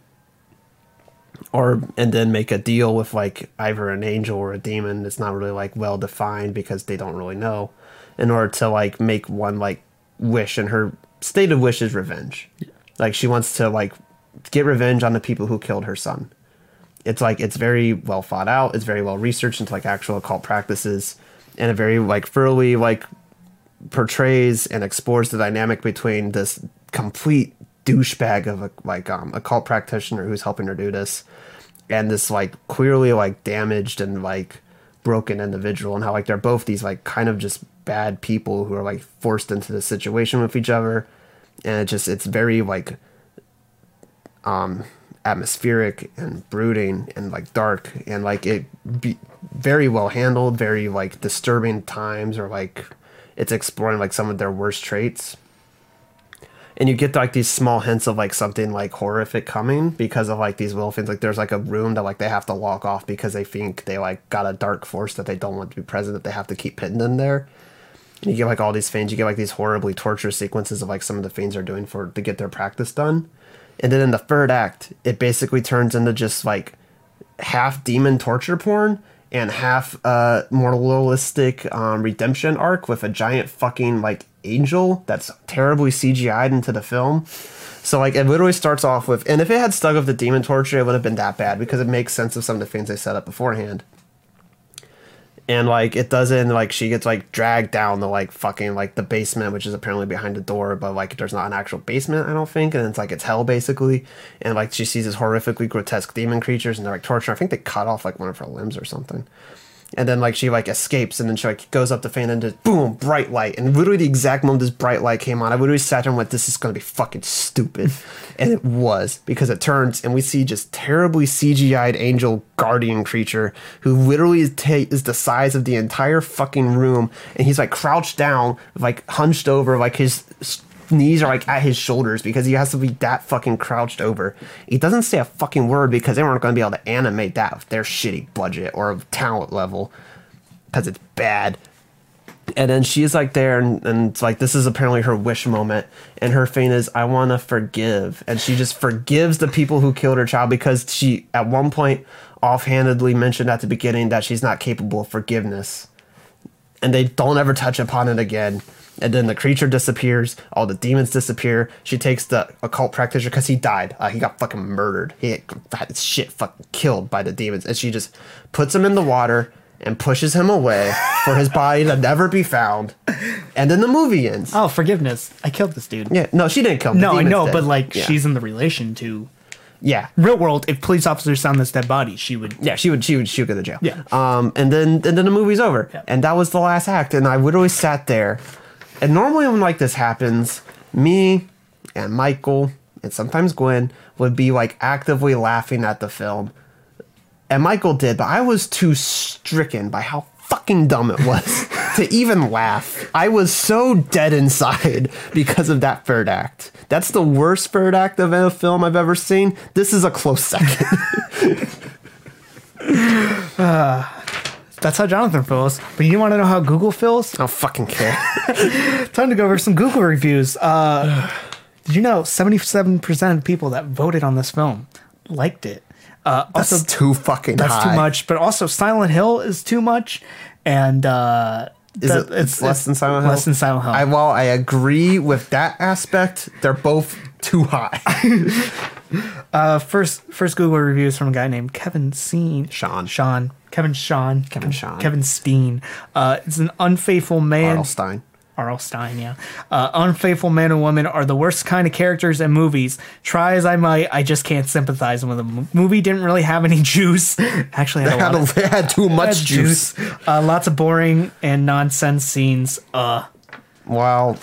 or and then make a deal with like either an angel or a demon it's not really like well defined because they don't really know in order to like make one like wish in her state of wish is revenge. Like she wants to like get revenge on the people who killed her son. It's like it's very well thought out. It's very well researched into like actual occult practices, and it very like thoroughly like portrays and explores the dynamic between this complete douchebag of a like um occult practitioner who's helping her do this, and this like clearly like damaged and like broken individual, and how like they're both these like kind of just bad people who are like forced into this situation with each other, and it just it's very like um atmospheric and brooding and like dark. And like it be very well handled very like disturbing times or like it's exploring like some of their worst traits and you get like these small hints of like something like horrific coming because of like these little things. Like there's like a room that like they have to lock off because they think they like got a dark force that they don't want to be present that they have to keep hidden in there. And you get like all these things you get like these horribly torture sequences of like some of the things they're doing for to get their practice done. And then in the third act it basically turns into just like half demon torture porn and half uh moralistic um, redemption arc with a giant fucking like angel that's terribly cgi'd into the film. So like it literally starts off with and if it had stuck with the demon torture it would have been that bad because it makes sense of some of the things they set up beforehand. And like it doesn't like she gets like dragged down the like fucking like the basement which is apparently behind the door but like there's not an actual basement i don't think and it's like it's hell basically. And like she sees these horrifically grotesque demon creatures and they're like torture. i think they cut off like one of her limbs or something and then like she like escapes and then she like goes up the fan and just boom bright light. And literally the exact moment this bright light came on i literally sat there and went this is gonna be fucking stupid. And it was because it turns and we see just terribly cgi'd angel guardian creature who literally is, ta- is the size of the entire fucking room. And he's like crouched down like hunched over like his knees are like at his shoulders because he has to be that fucking crouched over. He doesn't say a fucking word because they weren't going to be able to animate that with their shitty budget or talent level because it's bad. And then she's like there, and, and it's like this is apparently her wish moment. And her thing is, I want to forgive. And she just forgives the people who killed her child because she, at one point, offhandedly mentioned at the beginning that she's not capable of forgiveness. And they don't ever touch upon it again. And then the creature disappears. All the demons disappear. She takes the occult practitioner because he died. Uh, he got fucking murdered. He had his shit fucking killed by the demons. And she just puts him in the water and pushes him away for his body to never be found. And then the movie ends. Oh, forgiveness. I killed this dude. Yeah, no, she didn't kill him. No, I know, did. but like Yeah. she's in the relation to yeah. real world. If police officers found this dead body, she would. Yeah, she would she would she would go to jail. Yeah. Um and then and then the movie's over. Yeah. And that was the last act. And I literally sat there. And normally when like this happens, me and Michael and sometimes Gwen would be like actively laughing at the film. And Michael did, but I was too stricken by how fucking dumb it was to even laugh. I was so dead inside because of that third act. That's the worst third act of a film I've ever seen. This is a close second. That's how Jonathan feels. But you want to know how Google feels? I don't fucking care. Time to go over some Google reviews. Uh, did you know 77% of people that voted on this film liked it? Uh, That's also, too fucking that's high. too much. But also, Silent Hill is too much. And uh, Is that- it it's, less than Silent Hill? Less than Silent Hill. I while I agree with that aspect, they're both too high. Uh, first, first Google review is from a guy named Kevin Steen. Sean. Sean. Kevin Sean. Kevin Sean. Kevin Steen. Uh, it's an unfaithful man. Arlstein. R.L. Stein, yeah. Uh, unfaithful man and woman are the worst kind of characters in movies. Try as I might, I just can't sympathize with them. Movie didn't really have any juice. Actually, had a Had, lot of a, had too much had juice. Uh, lots of boring and nonsense scenes. Uh, Well,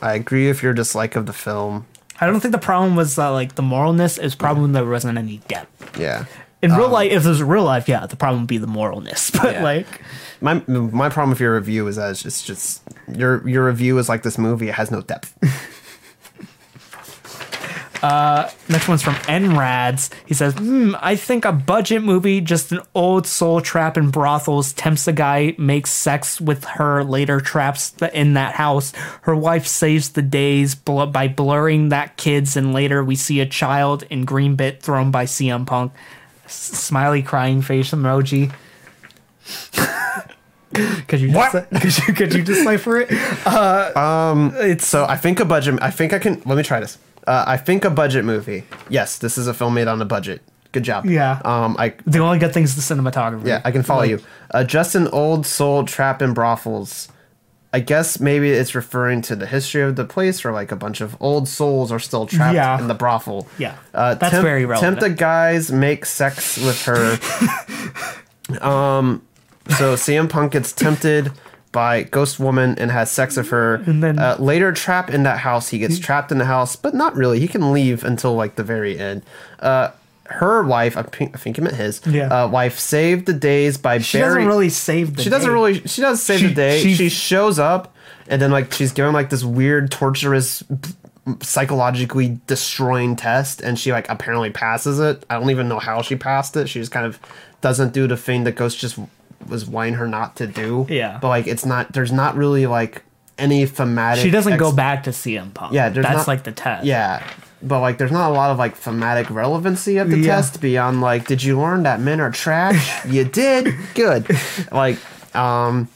I agree with your dislike of the film. I don't think the problem was uh, like the moralness. It's problem there wasn't any depth. Yeah. In real life, if was real life, yeah, the problem would be the moralness. But Um, Yeah. like, My my problem with your review is that it's just, just your your review is like this movie. It has no depth. Next one's from NRads. He says, hmm, I think a budget movie, just an old soul trap in brothels, tempts a guy, makes sex with her, later traps the, in that house. Her wife saves the days bl- by blurring that kids, and later we see a child in green bit thrown by CM Punk. S- smiley crying face emoji. Could you What? Just, could you could you decipher it? Uh, um, it's So I think a budget. I think I can. Let me try this. Uh, I think a budget movie. Yes, this is a film made on a budget. Good job. Yeah. Um. I the only good thing is the cinematography. yeah. I can follow you. Uh, just an old soul trapped in brothels. I guess maybe it's referring to the history of the place, where like a bunch of old souls are still trapped Yeah. in the brothel. Yeah. Uh, That's temp- very relevant. Tempt the guys make sex with her. um. So CM Punk gets tempted by Ghost Woman and has sex with her. And then- uh, later trapped in that house, he gets trapped in the house, but not really. He can leave until like the very end. Uh, her wife, I think, I think he meant his. Yeah. Uh, wife saved the days by She burying. doesn't really save the. She doesn't day. really. She does save She- the day. she- She, shows up, and then like she's given like this weird, torturous, psychologically destroying test, and she like apparently passes it. I don't even know how she passed it. She just kind of doesn't do the thing that Ghost just was wanting her not to do. Yeah. But like, it's not. There's not really like any thematic. She doesn't go back to CM Punk. Yeah, there's that's not- like the test. Yeah. But like, there's not a lot of like thematic relevancy of the Yeah. test beyond like, did you learn that men are trash? you did. Good. Like, um,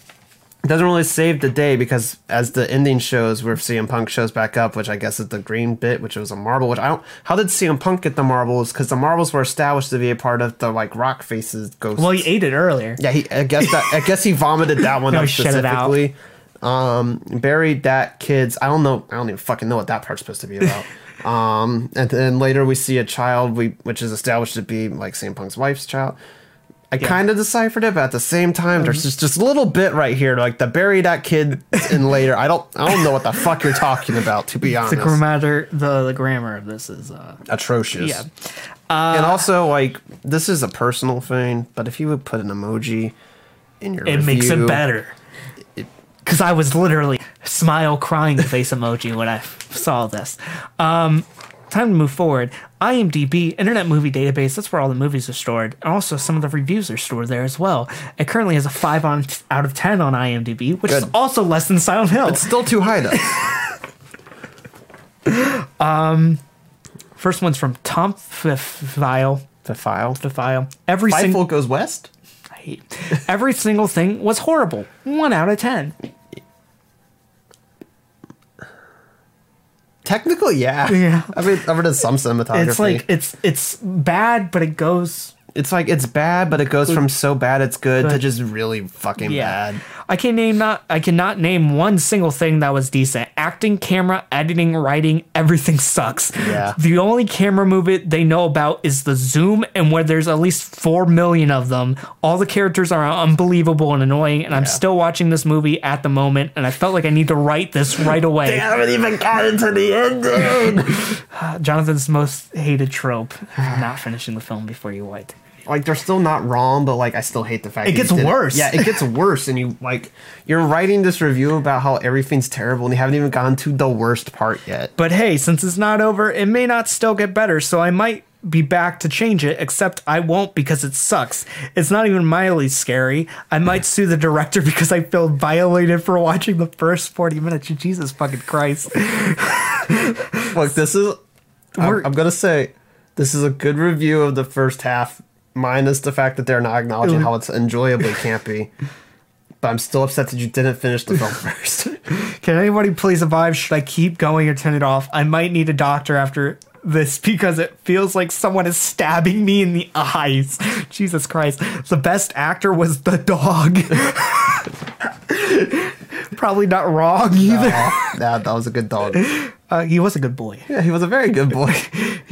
it doesn't really save the day because as the ending shows, where CM Punk shows back up, which I guess is the green bit, which was a marble. Which I don't. How did CM Punk get the marbles? Because the marbles were established to be a part of the like Rock Faces ghost. Well, he ate it earlier. Yeah, he. I guess that. I guess he vomited that one No, up he it out. specifically. Um, buried that kid's. I don't know. I don't even fucking know what that part's supposed to be about. um, and then later we see a child, we which is established to be like CM Punk's wife's child. I kind of deciphered it, but at the same time, there's just just a little bit right here, like the bury that kid in later. I don't. I don't know what the fuck you're talking about, to be honest. The grammar, the, the grammar of this is uh, Atrocious. yeah. and also, like, this is a personal thing, but if you would put an emoji in your It makes it better. Because I was literally smile crying face emoji when I saw this. Um, time to move forward. IMDb, Internet Movie Database, that's where all the movies are stored. And also some of the reviews are stored there as well. It currently has a 5 on, out of 10 on IMDb, which is also less than Silent Hill. It's still too high though. um, First one's from Tom File. the file. The file. Every single goes west. I hate. Every single thing was horrible. One out of ten. Technically, yeah. Yeah. I mean, I've done some cinematography. It's like it's it's bad, but it goes. It's like it's bad, but it goes from so bad it's good to just really fucking Yeah, bad. I can name not. I cannot name one single thing that was decent. Acting, camera, editing, writing, everything sucks. Yeah. The only camera movement they know about is the zoom, and where there's at least four million of them. All the characters are unbelievable and annoying, and I'm still watching this movie at the moment, and I felt like I need to write this right away. They haven't even gotten to the ending. Jonathan's most hated trope: not finishing the film before you white. Like they're still not wrong, but like I still hate the fact It gets worse. Yeah, it gets worse, and you like you're writing this review about how everything's terrible, and you haven't even gotten to the worst part yet. But hey, since it's not over, it may not still get better, so I might be back to change it, except I won't because it sucks. It's not even mildly scary. I might sue the director because I feel violated for watching the first 40 minutes. Jesus fucking Christ. Look, this is. I'm, I'm gonna say, this is a good review of the first half, minus the fact that they're not acknowledging how it's enjoyably campy. But I'm still upset that you didn't finish the film first. Can anybody please advise? Should I keep going or turn it off? I might need a doctor after this because it feels like someone is stabbing me in the eyes. Jesus Christ. The best actor was the dog. Probably not wrong either. Aw, that, that was a good dog. Uh, he was a good boy. Yeah, he was a very good boy.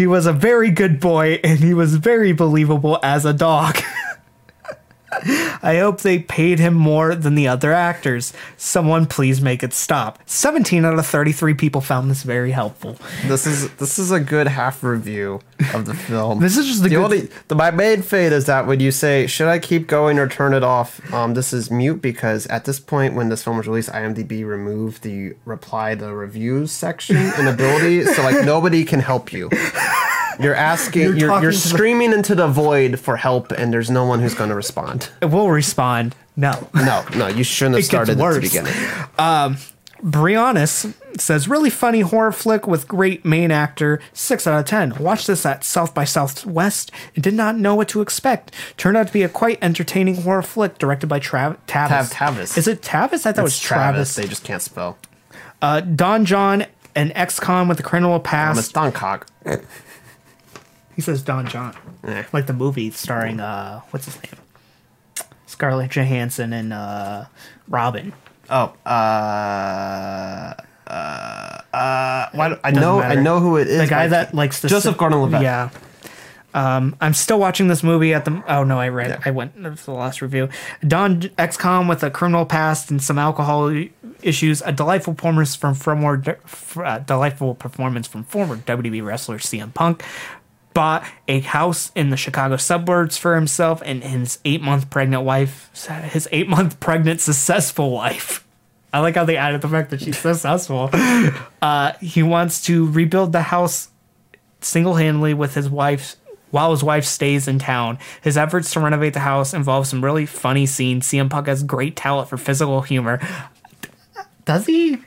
He was a very good boy and he was very believable as a dog. I hope they paid him more than the other actors. Someone please make it stop. 17 out of 33 people found this very helpful. This is this is a good half review of the film. This is just the the good- only the, my main fate is that when you say should I keep going or turn it off, um, this is mute because at this point when this film was released, IMDb removed the reply the reviews section and ability, so like nobody can help you. You're asking, You're you're, you're, talking to the- screaming into the void for help, and there's no one who's going to respond. It will respond. No. No, no, you shouldn't have It started at the worse. beginning. Briannis says, really funny horror flick with great main actor. 6 out of 10. Watched this at South by Southwest and did not know what to expect. Turned out to be a quite entertaining horror flick directed by Trav- Tavis. Tav- Tavis. Is it Tavis? I thought it was Travis. Travis. They just can't spell. Uh, Don John, an ex-con with a criminal Um, it's past. Don Cock. He says Don John. Eh. Like the movie starring, uh, what's his name? Scarlett Johansson and uh, Robin. Oh, uh, uh, uh, do, I know, matter. I know who it is. the guy that likes the Joseph Gordon-Levitt. Yeah. Um, I'm still watching this movie at the. Oh no, I read. Yeah. I went to the last review. Don ex-com with a criminal past and some alcohol issues. A delightful performance from former, uh, delightful performance from former WWE wrestler CM Punk. Bought a house in the Chicago suburbs for himself and his eight-month pregnant wife. His eight-month pregnant successful wife. I like how they added the fact that she's successful. Uh, he wants to rebuild the house single-handedly with his wife while his wife stays in town. His efforts to renovate the house involve some really funny scenes. CM Punk has great talent for physical humor. Does he?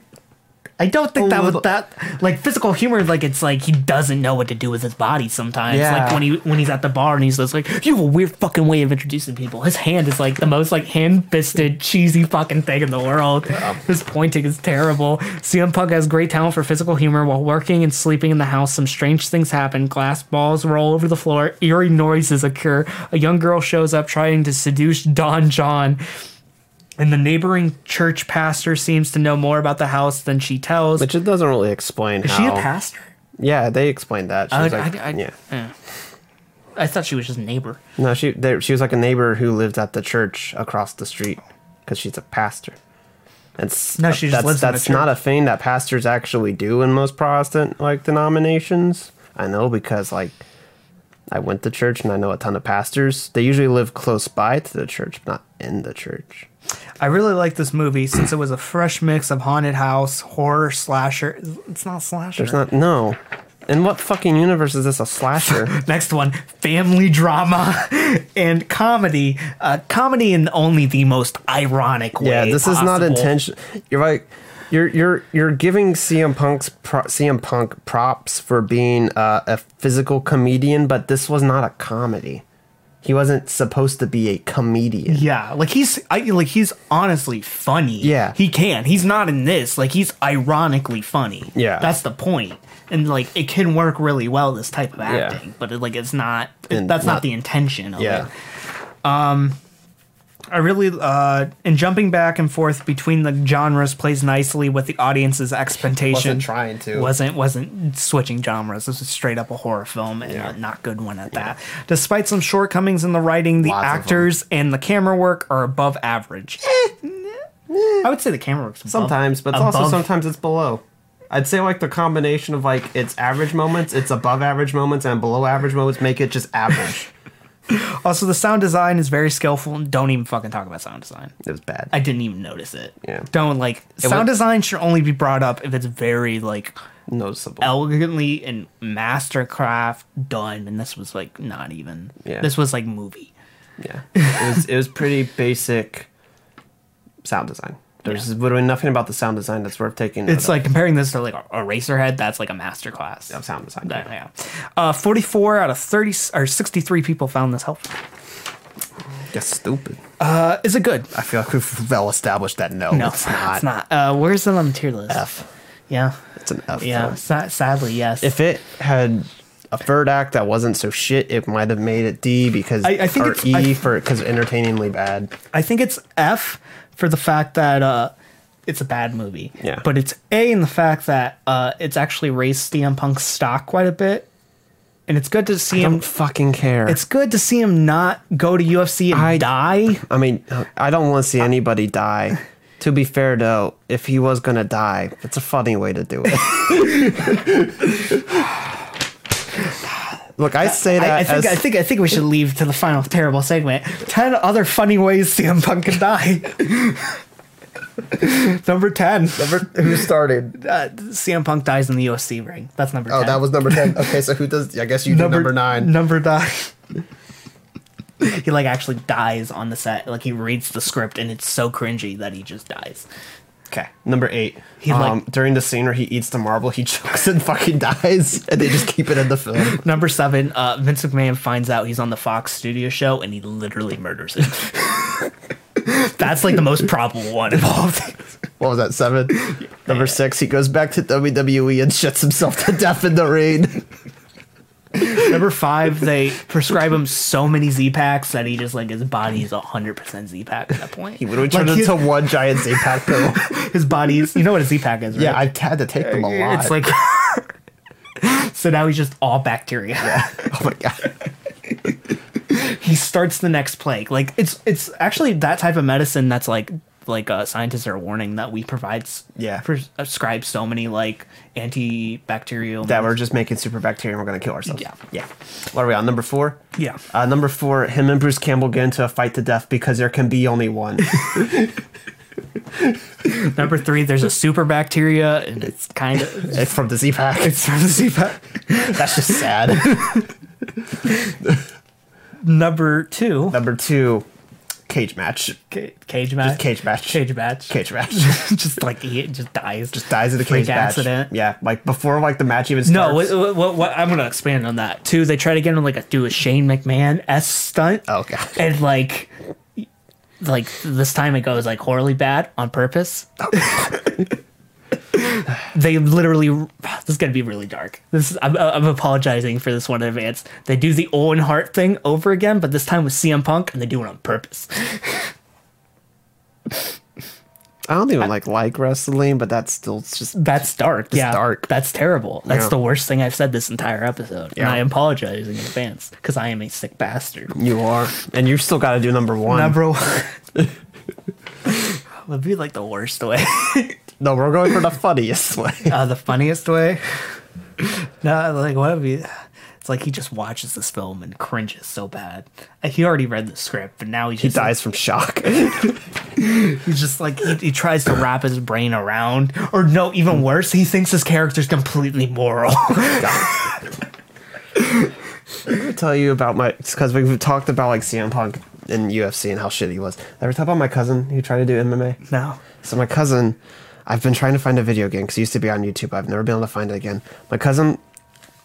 I don't think that was that like physical humor. Like it's like he doesn't know what to do with his body sometimes. Yeah. Like when he when he's at the bar and he's just like, "You have a weird fucking way of introducing people." His hand is like the most like hand fisted cheesy fucking thing in the world. His pointing is terrible. CM Punk has great talent for physical humor. While working and sleeping in the house, some strange things happen. Glass balls roll over the floor. Eerie noises occur. A young girl shows up trying to seduce Don John. And the neighboring church pastor seems to know more about the house than she tells. Which it doesn't really explain Is how. she a pastor? Yeah, they explained that. She I, was like, I, I, yeah. I thought she was just a neighbor. No, she they, she was like a neighbor who lived at the church across the street because she's a pastor. That's No, she just that's, lives that's not a thing that pastors actually do in most Protestant like denominations. I know because like I went to church and I know a ton of pastors. They usually live close by to the church, but not in the church. I really like this movie since it was a fresh mix of haunted house, horror, slasher. It's not slasher. There's not no. In what fucking universe is this a slasher? Next one, family drama and comedy. Uh, comedy in only the most ironic way. Yeah, this is not intentional. You're like, you're you're you're giving CM Punk's pro- CM Punk props for being uh, a physical comedian, but this was not a comedy. He wasn't supposed to be a comedian. Yeah, like he's I, like he's honestly funny. Yeah. he can. He's not in this. Like he's ironically funny. Yeah. that's the point. And like it can work really well this type of Yeah. acting, but it, like it's not. it- that's not, not- the intention of Yeah, it. I really uh and jumping back and forth between the genres plays nicely with the audience's expectation. Wasn't trying to. Wasn't wasn't switching genres. This was straight up a horror film and Yeah. a not good one at that. Despite some shortcomings in the writing, the Lots actors and the camera work are above average. Eh, eh, eh. I would say the camera work's above, sometimes, but also sometimes it's below. I'd say like the combination of like its average moments, its above average moments, and below average moments make it just average. Also, the sound design is very skillful. and Don't even fucking talk about sound design. it was bad. I didn't even notice it. Yeah. Don't like sound wa- design should only be brought up if it's very like Noticeable. elegantly and mastercraft done and this was like not even Yeah. this was like movie Yeah, it was it was pretty basic sound design. There's literally nothing about the sound design that's worth taking. it's like comparing this to like a Eraserhead that's like a masterclass of sound design. That- yeah uh 44 out of 30 or 63 people found this helpful That's stupid. uh is it good I feel like we've well established that no, no it's not. it's not uh where's it on the tier list F. yeah It's an F. yeah sa- sadly yes If it had a third act that wasn't so shit, it might have made it D because I- I think or it's- E I- for because entertainingly bad. I think it's F for the fact that uh, it's a bad movie. Yeah. But it's A in the fact that uh, it's actually raised CM Punk's stock quite a bit, and it's good to see I him. don't fucking care. It's good to see him not go to UFC and I- die. I mean, I don't want to see anybody die. To be fair, though, if he was gonna die, it's a funny way to do it. Look, I say that I, I think as I think I think we should leave to the final terrible segment. Ten other funny ways CM Punk can die. number ten. Number who started. Uh, CM Punk dies in the UFC ring. That's number. Oh, 10. that was number ten. Okay, so who does? I guess you do number nine. Number nine. he like actually dies on the set. Like he reads the script and it's so cringy that he just dies. Okay, number eight. He, um, like- during the scene where he eats the marble, he chokes and fucking dies, and they just keep it in the film. Number seven, uh, Vince McMahon finds out he's on the Fox studio show and he literally murders him. That's like the most probable one involved. What was that? Seven. Number six. He goes back to WWE and shits himself to death in the ring. Number five, they prescribe him so many Z packs that he just like his body is hundred percent Z pack at that point. He literally Like, turned his, into one giant Z pack pill. his body's you know what a Z pack is, right? Yeah, I've had to take them a lot. It's like so now he's just all bacteria. oh my god. he starts the next plague. Like it's it's actually that type of medicine that's like like uh, scientists are warning that we provide Yeah. prescribe so many like antibacterial That we're just making super bacteria and we're gonna kill ourselves. Yeah. Yeah. What are we on? Number four? yeah Uh, number four, him and Bruce Campbell get into a fight to death because there can be only one. number three there's a super bacteria and it's kind of it's from the Z pack. it's from the Z-pack. That's just sad. number two number two, cage match. ca- cage match Cage match. cage match Cage match. just like he just dies Just dies in a cage match. accident. Yeah, like before like the match even starts. no what, what, what, what- i'm gonna expand on that too they try to get him like a do a shane mcmahon s stunt Oh god. and like like this time it goes like horribly bad on purpose oh, they literally this is gonna be really dark. This is, I'm, uh, I'm apologizing for this one in advance. They do the owen hart thing over again but this time with cm punk and they do it on purpose. I don't even like like wrestling, but that's still it's just that's dark yeah. dark. that's terrible. That's Yeah. the worst thing i've said this entire episode and i apologize in advance because i am a sick bastard. You are, and you've still got to do number one. number one. Would be like the worst way no, we're going for the funniest way. uh, the funniest way. No, like what? It's like he just watches this film and cringes so bad. Like, he already read the script, but now He just he dies from shock. he's just like he, he tries to wrap his brain around, or no, even worse, he thinks his character's completely moral. I'm gonna tell you about my because we've talked about like CM Punk in UFC and how shitty he was. Ever talk about my cousin who tried to do MMA? no, So my cousin, I've been trying to find a video game because he used to be on YouTube. I've never been able to find it again. My cousin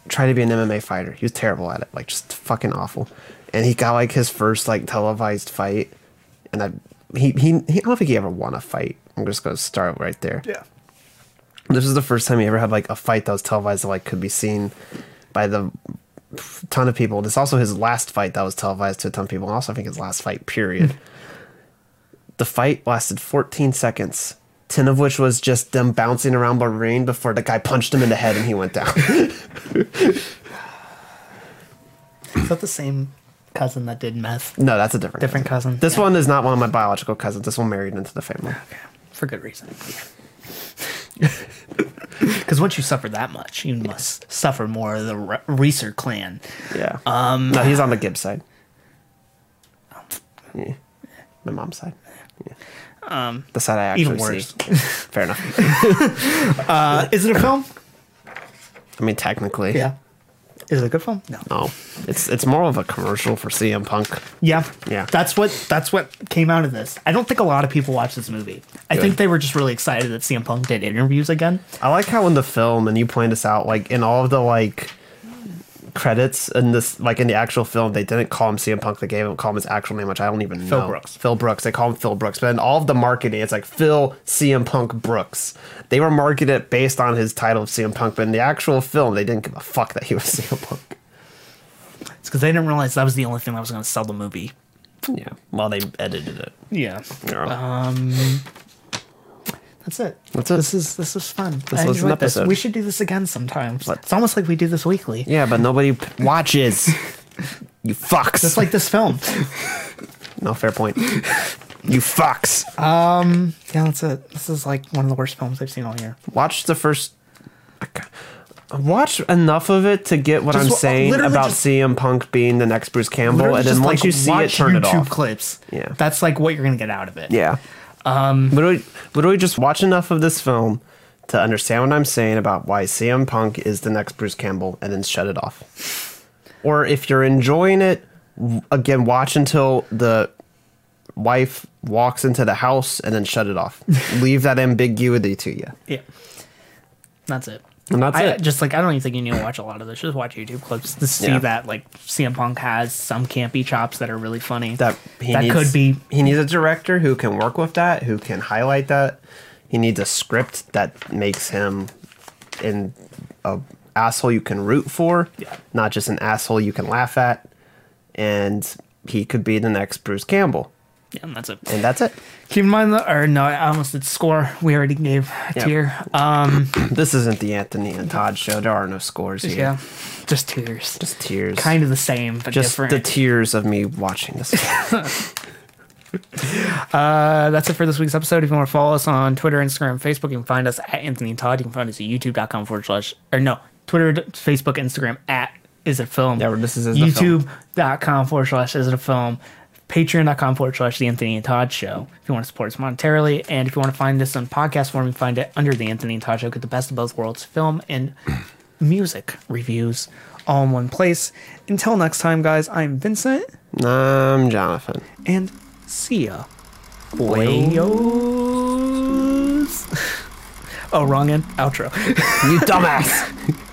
tried to be an MMA fighter. He was terrible at it, like just fucking awful. And he got like his first like televised fight, and I he he, he I don't think he ever won a fight. I'm just gonna start right there. yeah, This was the first time he ever had like a fight that was televised that like could be seen by the ton of people. This is also his last fight that was televised to a ton of people, and also I think his last fight. Period. the fight lasted 14 seconds, 10 of which was just them bouncing around Bahrain before the guy punched him in the head and he went down. is that the same cousin that did meth? no, that's a different Different cousin. This Yeah. one is not one of my biological cousins. This one married into the family. Okay, for good reason. Because once you suffer that much, you must suffer more of the Re- Reeser clan. Yeah. Um. No, he's on the Gibbs side. Yeah. My mom's side. Yeah. Um. The side I actually even worse. see. Fair enough. Uh, is it a film? I mean, technically. Yeah. Is it a good film? No. No, it's it's more of a commercial for CM Punk. Yeah. Yeah. That's what that's what came out of this. I don't think a lot of people watch this movie. I Good. think they were just really excited that CM Punk did interviews again. I like how in the film, and you pointed this out, like in all of the like credits in this, like in the actual film, they didn't call him CM Punk. They gave him call him his actual name, which I don't even Phil know. Phil Brooks. Phil Brooks. They call him Phil Brooks, but in all of the marketing, it's like Phil CM Punk Brooks. They were marketed it based on his title of CM Punk, but in the actual film, they didn't give a fuck that he was CM Punk. It's because they didn't realize that was the only thing that was going to sell the movie. Yeah. Well, they edited it. Yeah. Yeah. Um, That's it. That's it. This is this was fun. This I was an enjoyed this. episode. We should do this again sometimes. What? It's almost like we do this weekly. yeah, but nobody p- watches. you fucks. Just like this film. no fair point. you fucks. Um. Yeah, that's it. This is like one of the worst films I've seen all year. watch the first watch enough of it to get what Just I'm saying about just- CM Punk being the next Bruce Campbell, and then once like, you see it, turn it off. clips. Yeah. That's like what you're gonna get out of it. Yeah. Um, literally, literally, just watch enough of this film to understand what I'm saying about why CM Punk is the next Bruce Campbell, and then shut it off. Or if you're enjoying it, again, watch until the wife walks into the house and then shut it off. Leave that ambiguity to you. Yeah. That's it. And that's I, it. Just like I don't even think you need to watch a lot of this. Just watch YouTube clips to see Yeah. that like CM Punk has some campy chops that are really funny. that he that needs, could be he needs a director who can work with that, who can highlight that. He needs a script that makes him in a asshole you can root for, Yeah. not just an asshole you can laugh at. And he could be the next Bruce Campbell. Yeah, and that's it. And that's it. Keep in mind that or no, I almost did score. We already gave a Yep. tier. Um This isn't the Anthony and Todd show. There are no scores here. yeah. Just tears. Just tears. kind of the same but just different. the tears of me watching this. Uh, that's it for this week's episode. If you want to follow us on Twitter, Instagram, Facebook, you can find us at Anthony and Todd. You can find us at youtube.com forward slash, or no, Twitter, Facebook, Instagram at is it film. Yeah, this is Is It Film. YouTube.com forward slash is it a film. Patreon.com forward slash the Anthony and Todd show. If you want to support us monetarily, and if you want to find this on podcast form, you can find it under the Anthony and Todd show. Get the best of both worlds film and music reviews all in one place. Until next time, guys, I'm Vincent, I'm Jonathan. and see ya. Boyos. oh, wrong end. Outro. You dumbass.